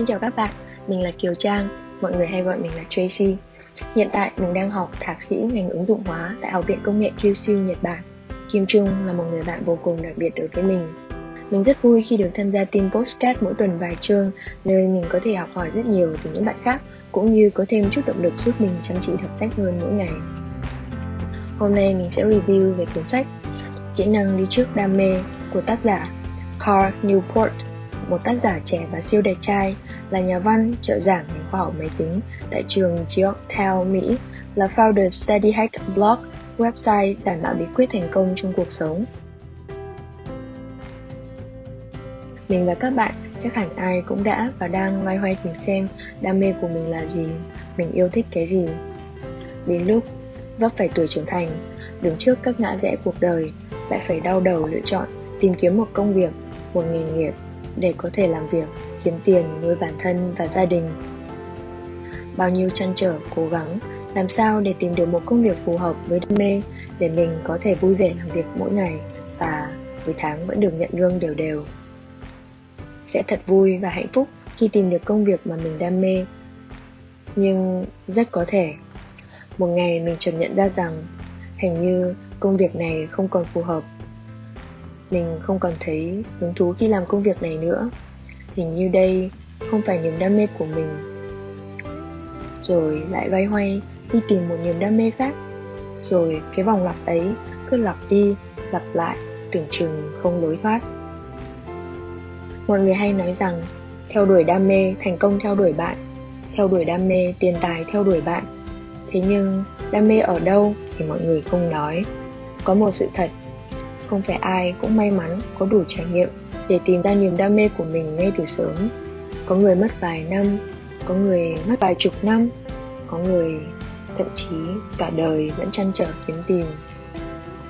Xin chào các bạn, mình là Kiều Trang, mọi người hay gọi mình là Tracy. Hiện tại mình đang học thạc sĩ ngành ứng dụng hóa tại Học viện Công nghệ Kyushu, Nhật Bản. Kim Trung là một người bạn vô cùng đặc biệt đối với mình. Mình rất vui khi được tham gia team postcard mỗi tuần vài chương, nơi mình có thể học hỏi rất nhiều từ những bạn khác, cũng như có thêm chút động lực giúp mình chăm chỉ đọc sách hơn mỗi ngày. Hôm nay mình sẽ review về cuốn sách Kỹ năng đi trước đam mê của tác giả Carl Newport một tác giả trẻ và siêu đẹp trai, là nhà văn, trợ giảng ngành khoa học máy tính tại trường Georgetown, Mỹ, là founder Study Hack Blog, website giải mã bí quyết thành công trong cuộc sống. Mình và các bạn chắc hẳn ai cũng đã và đang loay hoay tìm xem đam mê của mình là gì, mình yêu thích cái gì. Đến lúc vấp phải tuổi trưởng thành, đứng trước các ngã rẽ cuộc đời, lại phải đau đầu lựa chọn tìm kiếm một công việc, một nghề nghiệp để có thể làm việc, kiếm tiền nuôi bản thân và gia đình. Bao nhiêu chăn trở, cố gắng, làm sao để tìm được một công việc phù hợp với đam mê để mình có thể vui vẻ làm việc mỗi ngày và cuối tháng vẫn được nhận lương đều đều. Sẽ thật vui và hạnh phúc khi tìm được công việc mà mình đam mê. Nhưng rất có thể, một ngày mình chợt nhận ra rằng hình như công việc này không còn phù hợp mình không còn thấy hứng thú khi làm công việc này nữa. Hình như đây không phải niềm đam mê của mình. Rồi lại loay hoay đi tìm một niềm đam mê khác. Rồi cái vòng lặp ấy cứ lặp đi, lặp lại, tưởng chừng không lối thoát. Mọi người hay nói rằng, theo đuổi đam mê thành công theo đuổi bạn, theo đuổi đam mê tiền tài theo đuổi bạn. Thế nhưng, đam mê ở đâu thì mọi người không nói. Có một sự thật không phải ai cũng may mắn có đủ trải nghiệm để tìm ra niềm đam mê của mình ngay từ sớm. Có người mất vài năm, có người mất vài chục năm, có người thậm chí cả đời vẫn chăn trở kiếm tìm.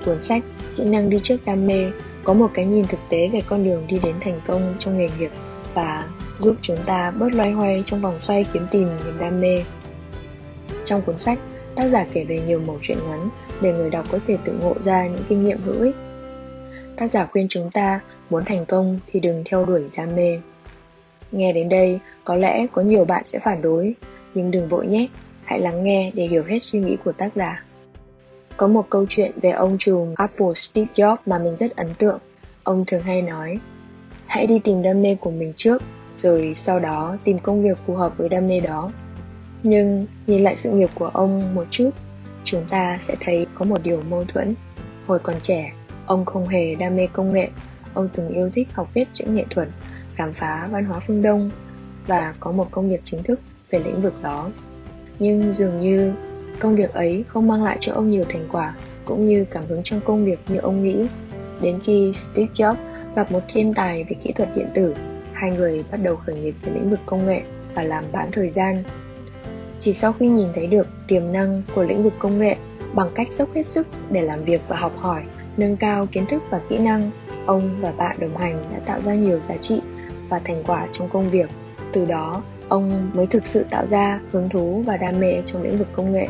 Cuốn sách kỹ năng đi trước đam mê có một cái nhìn thực tế về con đường đi đến thành công trong nghề nghiệp và giúp chúng ta bớt loay hoay trong vòng xoay kiếm tìm niềm đam mê. Trong cuốn sách, tác giả kể về nhiều mẩu chuyện ngắn để người đọc có thể tự ngộ ra những kinh nghiệm hữu ích tác giả khuyên chúng ta muốn thành công thì đừng theo đuổi đam mê. Nghe đến đây, có lẽ có nhiều bạn sẽ phản đối, nhưng đừng vội nhé, hãy lắng nghe để hiểu hết suy nghĩ của tác giả. Có một câu chuyện về ông trùm Apple Steve Jobs mà mình rất ấn tượng. Ông thường hay nói, hãy đi tìm đam mê của mình trước, rồi sau đó tìm công việc phù hợp với đam mê đó. Nhưng nhìn lại sự nghiệp của ông một chút, chúng ta sẽ thấy có một điều mâu thuẫn. Hồi còn trẻ, Ông không hề đam mê công nghệ, ông từng yêu thích học viết chữ nghệ thuật, khám phá văn hóa phương Đông và có một công việc chính thức về lĩnh vực đó. Nhưng dường như công việc ấy không mang lại cho ông nhiều thành quả cũng như cảm hứng trong công việc như ông nghĩ. Đến khi Steve Jobs gặp một thiên tài về kỹ thuật điện tử, hai người bắt đầu khởi nghiệp về lĩnh vực công nghệ và làm bán thời gian. Chỉ sau khi nhìn thấy được tiềm năng của lĩnh vực công nghệ bằng cách dốc hết sức để làm việc và học hỏi nâng cao kiến thức và kỹ năng, ông và bạn đồng hành đã tạo ra nhiều giá trị và thành quả trong công việc. Từ đó, ông mới thực sự tạo ra hứng thú và đam mê trong lĩnh vực công nghệ.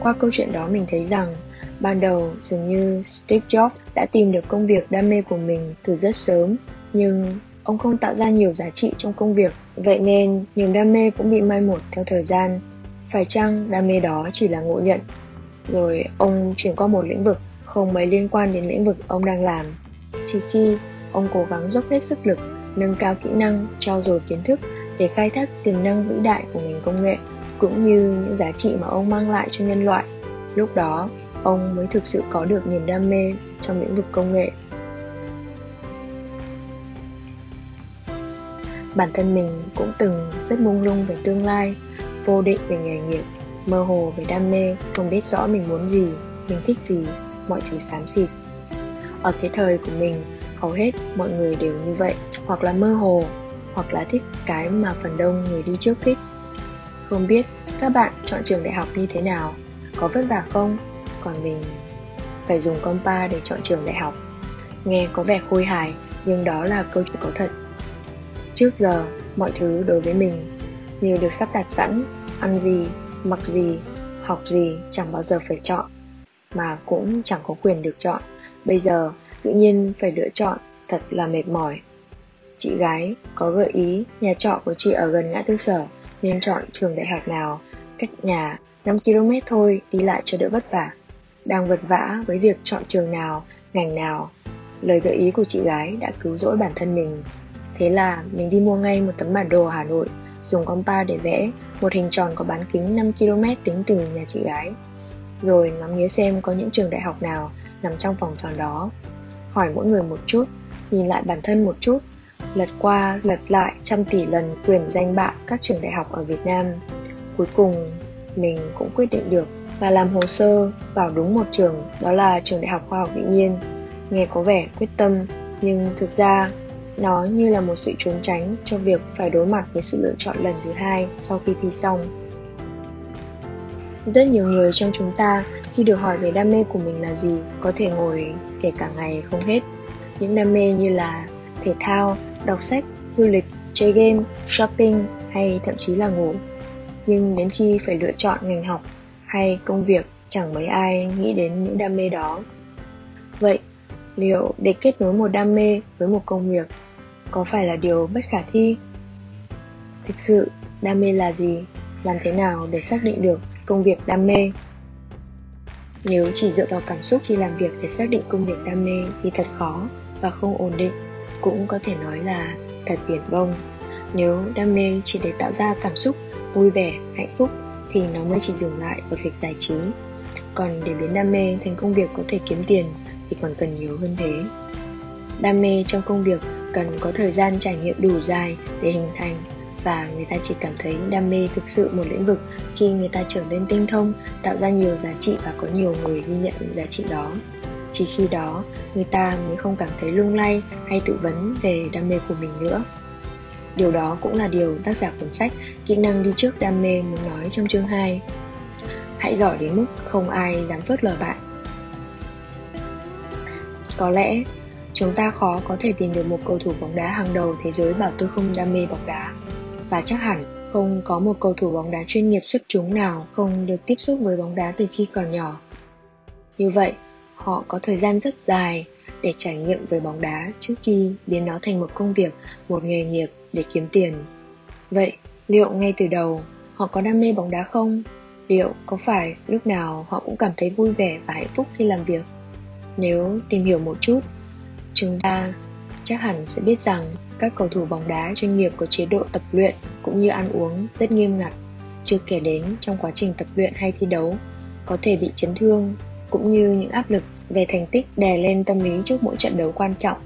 Qua câu chuyện đó, mình thấy rằng ban đầu dường như Steve Jobs đã tìm được công việc đam mê của mình từ rất sớm, nhưng ông không tạo ra nhiều giá trị trong công việc. Vậy nên niềm đam mê cũng bị mai một theo thời gian. Phải chăng đam mê đó chỉ là ngộ nhận? Rồi ông chuyển qua một lĩnh vực không mấy liên quan đến lĩnh vực ông đang làm. Chỉ khi ông cố gắng dốc hết sức lực, nâng cao kỹ năng, trao dồi kiến thức để khai thác tiềm năng vĩ đại của ngành công nghệ cũng như những giá trị mà ông mang lại cho nhân loại. Lúc đó, ông mới thực sự có được niềm đam mê trong lĩnh vực công nghệ. Bản thân mình cũng từng rất mông lung về tương lai, vô định về nghề nghiệp, mơ hồ về đam mê, không biết rõ mình muốn gì, mình thích gì mọi thứ xám xịt. Ở cái thời của mình, hầu hết mọi người đều như vậy, hoặc là mơ hồ, hoặc là thích cái mà phần đông người đi trước thích. Không biết các bạn chọn trường đại học như thế nào, có vất vả không? Còn mình phải dùng compa để chọn trường đại học. Nghe có vẻ khôi hài, nhưng đó là câu chuyện có thật. Trước giờ, mọi thứ đối với mình đều được sắp đặt sẵn, ăn gì, mặc gì, học gì chẳng bao giờ phải chọn mà cũng chẳng có quyền được chọn bây giờ tự nhiên phải lựa chọn thật là mệt mỏi chị gái có gợi ý nhà trọ của chị ở gần ngã tư sở nên chọn trường đại học nào cách nhà 5 km thôi đi lại cho đỡ vất vả. Đang vật vã với việc chọn trường nào, ngành nào. Lời gợi ý của chị gái đã cứu rỗi bản thân mình. Thế là mình đi mua ngay một tấm bản đồ Hà Nội, dùng compa để vẽ một hình tròn có bán kính 5 km tính từ nhà chị gái. Rồi ngắm nghía xem có những trường đại học nào nằm trong vòng tròn đó. Hỏi mỗi người một chút, nhìn lại bản thân một chút, lật qua lật lại trăm tỷ lần quyền danh bạ các trường đại học ở Việt Nam. Cuối cùng mình cũng quyết định được và làm hồ sơ vào đúng một trường, đó là trường Đại học Khoa học Tự nhiên. Nghe có vẻ quyết tâm, nhưng thực ra nó như là một sự trốn tránh cho việc phải đối mặt với sự lựa chọn lần thứ hai sau khi thi xong. Rất nhiều người trong chúng ta khi được hỏi về đam mê của mình là gì có thể ngồi kể cả ngày không hết. Những đam mê như là thể thao, đọc sách, du lịch, chơi game, shopping hay thậm chí là ngủ. Nhưng đến khi phải lựa chọn ngành học hay công việc chẳng mấy ai nghĩ đến những đam mê đó. Vậy liệu để kết nối một đam mê với một công việc có phải là điều bất khả thi? Thực sự đam mê là gì? Làm thế nào để xác định được công việc đam mê nếu chỉ dựa vào cảm xúc khi làm việc để xác định công việc đam mê thì thật khó và không ổn định cũng có thể nói là thật biển bông. nếu đam mê chỉ để tạo ra cảm xúc vui vẻ, hạnh phúc thì nó mới chỉ dừng lại ở việc giải trí. Còn để biến đam mê thành công việc có thể kiếm tiền thì còn cần nhiều hơn thế. Đam mê trong công việc cần có thời gian trải nghiệm đủ dài để hình thành và người ta chỉ cảm thấy đam mê thực sự một lĩnh vực khi người ta trở nên tinh thông, tạo ra nhiều giá trị và có nhiều người ghi nhận những giá trị đó. Chỉ khi đó, người ta mới không cảm thấy lung lay hay tự vấn về đam mê của mình nữa. Điều đó cũng là điều tác giả cuốn sách Kỹ năng đi trước đam mê muốn nói trong chương 2. Hãy giỏi đến mức không ai dám phớt lờ bạn. Có lẽ chúng ta khó có thể tìm được một cầu thủ bóng đá hàng đầu thế giới bảo tôi không đam mê bóng đá. Và chắc hẳn không có một cầu thủ bóng đá chuyên nghiệp xuất chúng nào không được tiếp xúc với bóng đá từ khi còn nhỏ. Như vậy, họ có thời gian rất dài để trải nghiệm về bóng đá trước khi biến nó thành một công việc, một nghề nghiệp để kiếm tiền. Vậy, liệu ngay từ đầu họ có đam mê bóng đá không? Liệu có phải lúc nào họ cũng cảm thấy vui vẻ và hạnh phúc khi làm việc? Nếu tìm hiểu một chút, chúng ta chắc hẳn sẽ biết rằng các cầu thủ bóng đá chuyên nghiệp có chế độ tập luyện cũng như ăn uống rất nghiêm ngặt, chưa kể đến trong quá trình tập luyện hay thi đấu có thể bị chấn thương cũng như những áp lực về thành tích đè lên tâm lý trước mỗi trận đấu quan trọng.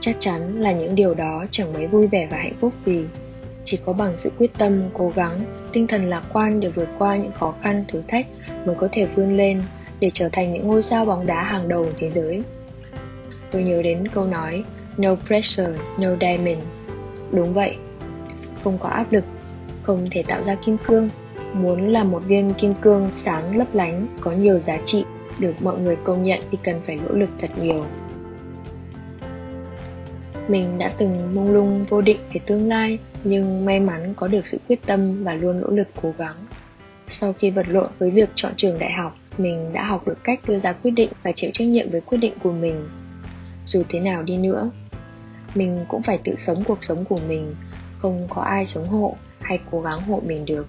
Chắc chắn là những điều đó chẳng mấy vui vẻ và hạnh phúc gì. Chỉ có bằng sự quyết tâm cố gắng tinh thần lạc quan để vượt qua những khó khăn thử thách mới có thể vươn lên để trở thành những ngôi sao bóng đá hàng đầu thế giới. Tôi nhớ đến câu nói no pressure, no diamond. Đúng vậy. Không có áp lực, không thể tạo ra kim cương. Muốn là một viên kim cương sáng lấp lánh, có nhiều giá trị, được mọi người công nhận thì cần phải nỗ lực thật nhiều. Mình đã từng mông lung vô định về tương lai, nhưng may mắn có được sự quyết tâm và luôn nỗ lực cố gắng. Sau khi vật lộn với việc chọn trường đại học, mình đã học được cách đưa ra quyết định và chịu trách nhiệm với quyết định của mình. Dù thế nào đi nữa mình cũng phải tự sống cuộc sống của mình, không có ai sống hộ hay cố gắng hộ mình được.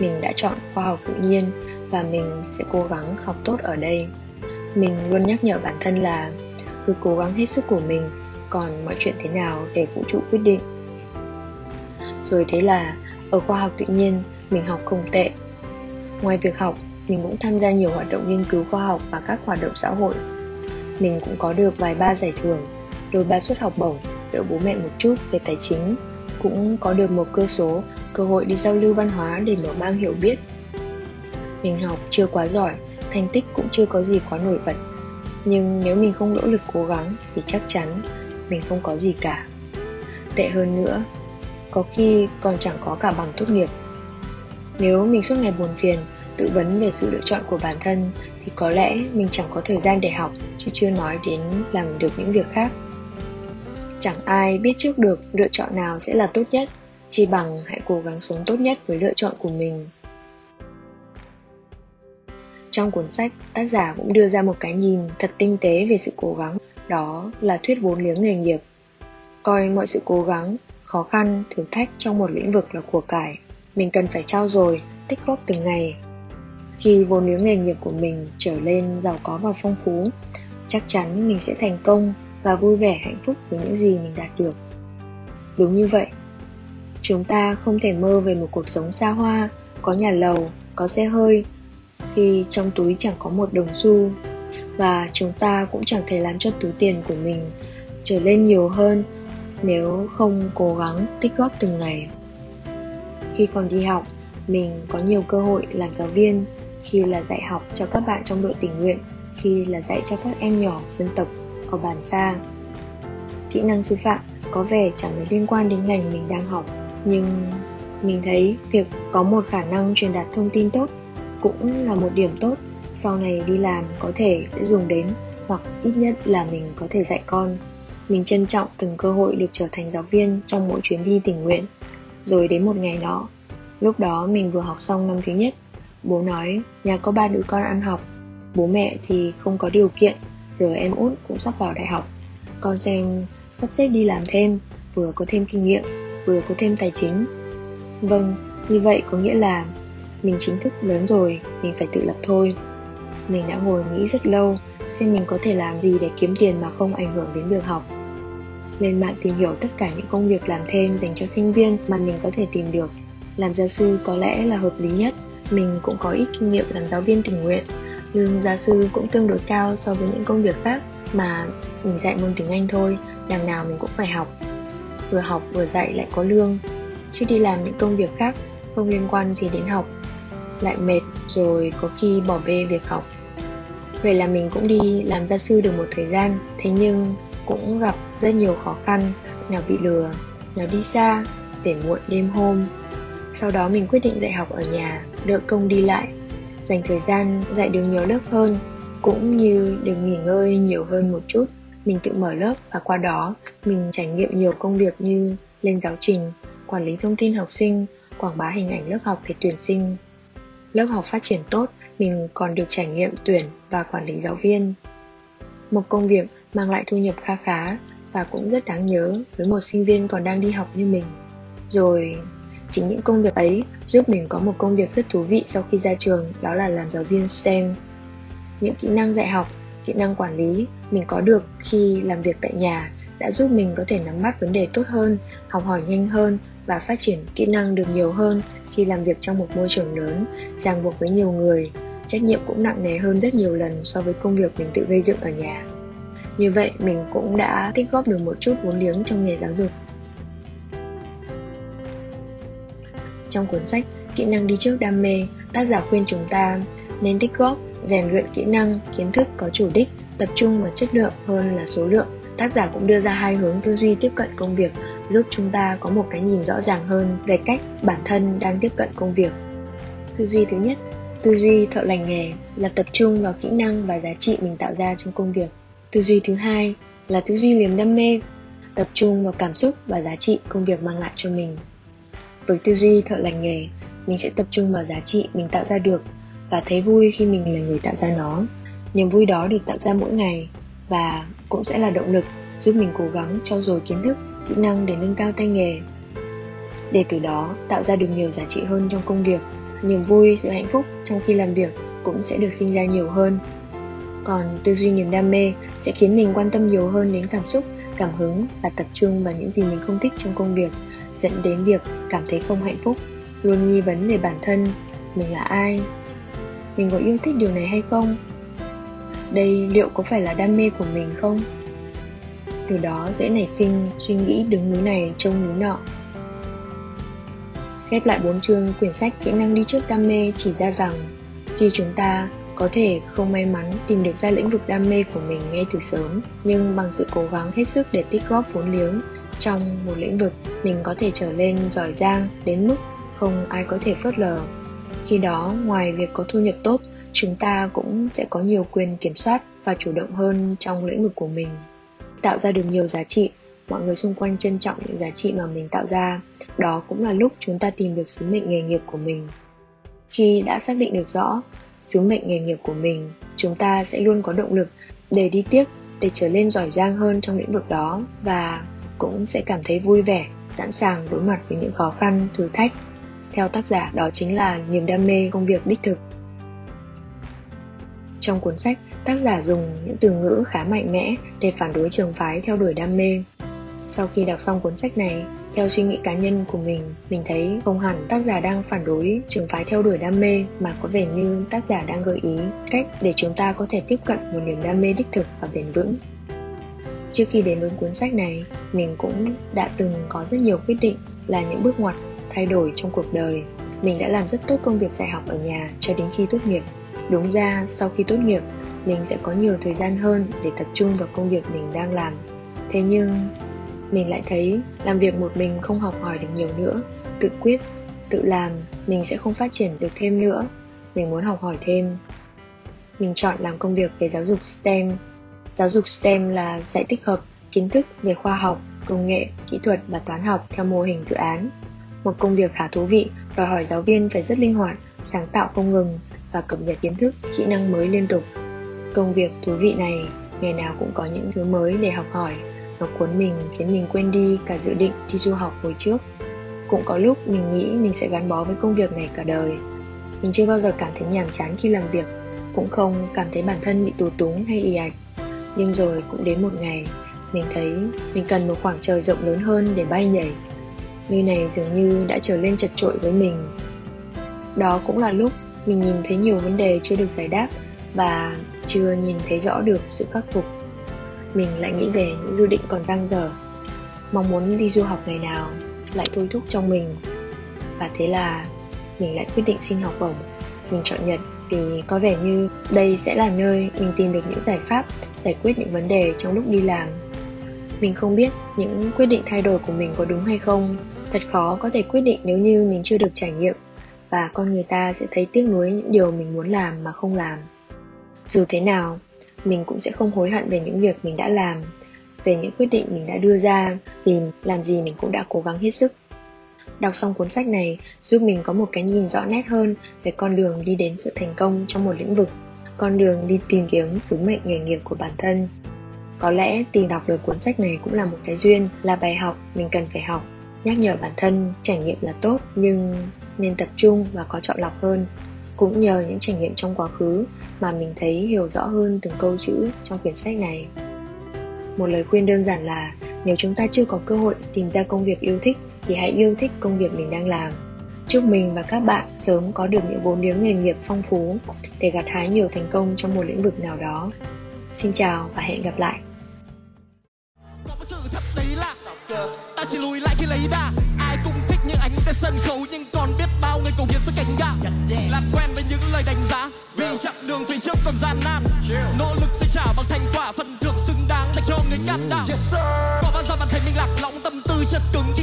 Mình đã chọn khoa học tự nhiên và mình sẽ cố gắng học tốt ở đây. Mình luôn nhắc nhở bản thân là cứ cố gắng hết sức của mình, còn mọi chuyện thế nào để vũ trụ quyết định. Rồi thế là, ở khoa học tự nhiên, mình học không tệ. Ngoài việc học, mình cũng tham gia nhiều hoạt động nghiên cứu khoa học và các hoạt động xã hội. Mình cũng có được vài ba giải thưởng đôi ba suất học bổng, đỡ bố mẹ một chút về tài chính. Cũng có được một cơ số, cơ hội đi giao lưu văn hóa để mở mang hiểu biết. Mình học chưa quá giỏi, thành tích cũng chưa có gì quá nổi bật. Nhưng nếu mình không nỗ lực cố gắng thì chắc chắn mình không có gì cả. Tệ hơn nữa, có khi còn chẳng có cả bằng tốt nghiệp. Nếu mình suốt ngày buồn phiền, tự vấn về sự lựa chọn của bản thân thì có lẽ mình chẳng có thời gian để học, chứ chưa nói đến làm được những việc khác chẳng ai biết trước được lựa chọn nào sẽ là tốt nhất. Chỉ bằng hãy cố gắng sống tốt nhất với lựa chọn của mình. Trong cuốn sách tác giả cũng đưa ra một cái nhìn thật tinh tế về sự cố gắng. Đó là thuyết vốn liếng nghề nghiệp. Coi mọi sự cố gắng, khó khăn, thử thách trong một lĩnh vực là của cải. Mình cần phải trao dồi, tích góp từng ngày. Khi vốn liếng nghề nghiệp của mình trở lên giàu có và phong phú, chắc chắn mình sẽ thành công và vui vẻ hạnh phúc với những gì mình đạt được. Đúng như vậy, chúng ta không thể mơ về một cuộc sống xa hoa, có nhà lầu, có xe hơi, khi trong túi chẳng có một đồng xu và chúng ta cũng chẳng thể làm cho túi tiền của mình trở lên nhiều hơn nếu không cố gắng tích góp từng ngày. Khi còn đi học, mình có nhiều cơ hội làm giáo viên khi là dạy học cho các bạn trong đội tình nguyện, khi là dạy cho các em nhỏ dân tộc ở bản xa. Kỹ năng sư phạm có vẻ chẳng liên quan đến ngành mình đang học, nhưng mình thấy việc có một khả năng truyền đạt thông tin tốt cũng là một điểm tốt. Sau này đi làm có thể sẽ dùng đến hoặc ít nhất là mình có thể dạy con. Mình trân trọng từng cơ hội được trở thành giáo viên trong mỗi chuyến đi tình nguyện. Rồi đến một ngày nọ lúc đó mình vừa học xong năm thứ nhất bố nói nhà có ba đứa con ăn học bố mẹ thì không có điều kiện giờ em út cũng sắp vào đại học. Con xem sắp xếp đi làm thêm, vừa có thêm kinh nghiệm, vừa có thêm tài chính. Vâng như vậy có nghĩa là mình chính thức lớn rồi, mình phải tự lập thôi. Mình đã ngồi nghĩ rất lâu, xem mình có thể làm gì để kiếm tiền mà không ảnh hưởng đến việc học. Lên mạng tìm hiểu tất cả những công việc làm thêm dành cho sinh viên mà mình có thể tìm được. Làm gia sư có lẽ là hợp lý nhất. Mình cũng có ít kinh nghiệm làm giáo viên tình nguyện lương gia sư cũng tương đối cao so với những công việc khác mà mình dạy môn tiếng anh thôi, đằng nào mình cũng phải học. Vừa học vừa dạy lại có lương, chứ đi làm những công việc khác không liên quan gì đến học. Lại mệt rồi có khi bỏ bê việc học. Vậy là mình cũng đi làm gia sư được một thời gian, thế nhưng cũng gặp rất nhiều khó khăn. Nào bị lừa, nào đi xa, về muộn đêm hôm. Sau đó mình quyết định dạy học ở nhà đợi công đi lại dành thời gian dạy được nhiều lớp hơn, cũng như được nghỉ ngơi nhiều hơn một chút. Mình tự mở lớp và qua đó, mình trải nghiệm nhiều công việc như lên giáo trình, quản lý thông tin học sinh, quảng bá hình ảnh lớp học để tuyển sinh. Lớp học phát triển tốt, mình còn được trải nghiệm tuyển và quản lý giáo viên. Một công việc mang lại thu nhập kha khá và cũng rất đáng nhớ với một sinh viên còn đang đi học như mình. Rồi chính những công việc ấy giúp mình có một công việc rất thú vị sau khi ra trường, đó là làm giáo viên STEM. Những kỹ năng dạy học, kỹ năng quản lý mình có được khi làm việc tại nhà đã giúp mình có thể nắm bắt vấn đề tốt hơn, học hỏi nhanh hơn và phát triển kỹ năng được nhiều hơn khi làm việc trong một môi trường lớn, ràng buộc với nhiều người. Trách nhiệm cũng nặng nề hơn rất nhiều lần so với công việc mình tự gây dựng ở nhà. Như vậy, mình cũng đã tích góp được một chút vốn liếng trong nghề giáo dục. Trong cuốn sách kỹ năng đi trước đam mê, tác giả khuyên chúng ta nên tích góp, rèn luyện kỹ năng, kiến thức có chủ đích, tập trung vào chất lượng hơn là số lượng. Tác giả cũng đưa ra hai hướng tư duy tiếp cận công việc, giúp chúng ta có một cái nhìn rõ ràng hơn về cách bản thân đang tiếp cận công việc. Tư duy thứ nhất, tư duy thợ lành nghề là tập trung vào kỹ năng và giá trị mình tạo ra trong công việc. Tư duy thứ hai là tư duy niềm đam mê, tập trung vào cảm xúc và giá trị công việc mang lại cho mình với tư duy thợ lành nghề, mình sẽ tập trung vào giá trị mình tạo ra được và thấy vui khi mình là người tạo ra nó. Niềm vui đó được tạo ra mỗi ngày và cũng sẽ là động lực giúp mình cố gắng trau dồi kiến thức, kỹ năng để nâng cao tay nghề. Để từ đó tạo ra được nhiều giá trị hơn trong công việc, niềm vui, sự hạnh phúc trong khi làm việc cũng sẽ được sinh ra nhiều hơn. Còn tư duy niềm đam mê sẽ khiến mình quan tâm nhiều hơn đến cảm xúc, cảm hứng và tập trung vào những gì mình không thích trong công việc dẫn đến việc cảm thấy không hạnh phúc luôn nghi vấn về bản thân mình là ai mình có yêu thích điều này hay không đây liệu có phải là đam mê của mình không? Từ đó dễ nảy sinh suy nghĩ đứng núi này trông núi nọ. Khép lại bốn chương quyển sách Kỹ năng đi trước đam mê chỉ ra rằng khi chúng ta có thể không may mắn tìm được ra lĩnh vực đam mê của mình ngay từ sớm, nhưng bằng sự cố gắng hết sức để tích góp vốn liếng trong một lĩnh vực, mình có thể trở lên giỏi giang đến mức không ai có thể phớt lờ. Khi đó, ngoài việc có thu nhập tốt, chúng ta cũng sẽ có nhiều quyền kiểm soát và chủ động hơn trong lĩnh vực của mình. Tạo ra được nhiều giá trị, mọi người xung quanh trân trọng những giá trị mà mình tạo ra đó cũng là lúc chúng ta tìm được sứ mệnh nghề nghiệp của mình khi đã xác định được rõ sứ mệnh nghề nghiệp của mình chúng ta sẽ luôn có động lực để đi tiếp để trở lên giỏi giang hơn trong lĩnh vực đó và cũng sẽ cảm thấy vui vẻ, sẵn sàng đối mặt với những khó khăn, thử thách. Theo tác giả đó chính là niềm đam mê công việc đích thực. Trong cuốn sách, tác giả dùng những từ ngữ khá mạnh mẽ để phản đối trường phái theo đuổi đam mê. Sau khi đọc xong cuốn sách này, theo suy nghĩ cá nhân của mình, mình thấy không hẳn tác giả đang phản đối trường phái theo đuổi đam mê mà có vẻ như tác giả đang gợi ý cách để chúng ta có thể tiếp cận một niềm đam mê đích thực và bền vững. Trước khi đến với cuốn sách này, mình cũng đã từng có rất nhiều quyết định là những bước ngoặt thay đổi trong cuộc đời. Mình đã làm rất tốt công việc dạy học ở nhà cho đến khi tốt nghiệp. Đúng ra, sau khi tốt nghiệp, mình sẽ có nhiều thời gian hơn để tập trung vào công việc mình đang làm. Thế nhưng, mình lại thấy làm việc một mình không học hỏi được nhiều nữa, tự quyết, tự làm, mình sẽ không phát triển được thêm nữa. Mình muốn học hỏi thêm. Mình chọn làm công việc về giáo dục STEM. Giáo dục STEM là dạy tích hợp kiến thức về khoa học, công nghệ, kỹ thuật và toán học theo mô hình dự án. Một công việc khá thú vị, đòi hỏi giáo viên phải rất linh hoạt, sáng tạo không ngừng và cập nhật kiến thức, kỹ năng mới liên tục. Công việc thú vị này ngày nào cũng có những thứ mới để học hỏi. Nó cuốn mình khiến mình quên đi cả dự định đi du học hồi trước. Cũng có lúc mình nghĩ mình sẽ gắn bó với công việc này cả đời. Mình chưa bao giờ cảm thấy nhàm chán khi làm việc, cũng không cảm thấy bản thân bị tù túng hay ì ạch. Nhưng rồi cũng đến một ngày, mình thấy mình cần một khoảng trời rộng lớn hơn để bay nhảy. Nơi này dường như đã trở lên chật trội với mình. Đó cũng là lúc mình nhìn thấy nhiều vấn đề chưa được giải đáp và chưa nhìn thấy rõ được sự khắc phục mình lại nghĩ về những dự định còn dang dở mong muốn đi du học ngày nào lại thôi thúc trong mình và thế là mình lại quyết định xin học bổng mình chọn nhật thì có vẻ như đây sẽ là nơi mình tìm được những giải pháp giải quyết những vấn đề trong lúc đi làm. Mình không biết những quyết định thay đổi của mình có đúng hay không. Thật khó có thể quyết định nếu như mình chưa được trải nghiệm. Và con người ta sẽ thấy tiếc nuối những điều mình muốn làm mà không làm. Dù thế nào, mình cũng sẽ không hối hận về những việc mình đã làm, về những quyết định mình đã đưa ra, vì làm gì mình cũng đã cố gắng hết sức đọc xong cuốn sách này giúp mình có một cái nhìn rõ nét hơn về con đường đi đến sự thành công trong một lĩnh vực, con đường đi tìm kiếm sứ mệnh nghề nghiệp của bản thân. Có lẽ tìm đọc được cuốn sách này cũng là một cái duyên, là bài học mình cần phải học. Nhắc nhở bản thân trải nghiệm là tốt, nhưng nên tập trung và có chọn lọc hơn. Cũng nhờ những trải nghiệm trong quá khứ mà mình thấy hiểu rõ hơn từng câu chữ trong quyển sách này. Một lời khuyên đơn giản là, nếu chúng ta chưa có cơ hội tìm ra công việc yêu thích thì hãy yêu thích công việc mình đang làm. Chúc mình và các bạn sớm có được những vốn liếng nghề nghiệp phong phú để gặt hái nhiều thành công trong một lĩnh vực nào đó. Xin chào và hẹn gặp lại. Chỉ lùi lại khi lấy đà. Ai cũng thích những ánh trên sân khấu nhưng còn biết bao người cầu hiến xuất cánh gà làm quen với những lời đánh giá vì chặng đường phía trước còn gian nan. Nỗ lực sẽ trả bằng thành quả phần thưởng xứng đáng dành cho người can đảm có bao giờ bạn thấy mình lạc lõng tâm tư chất cứng khi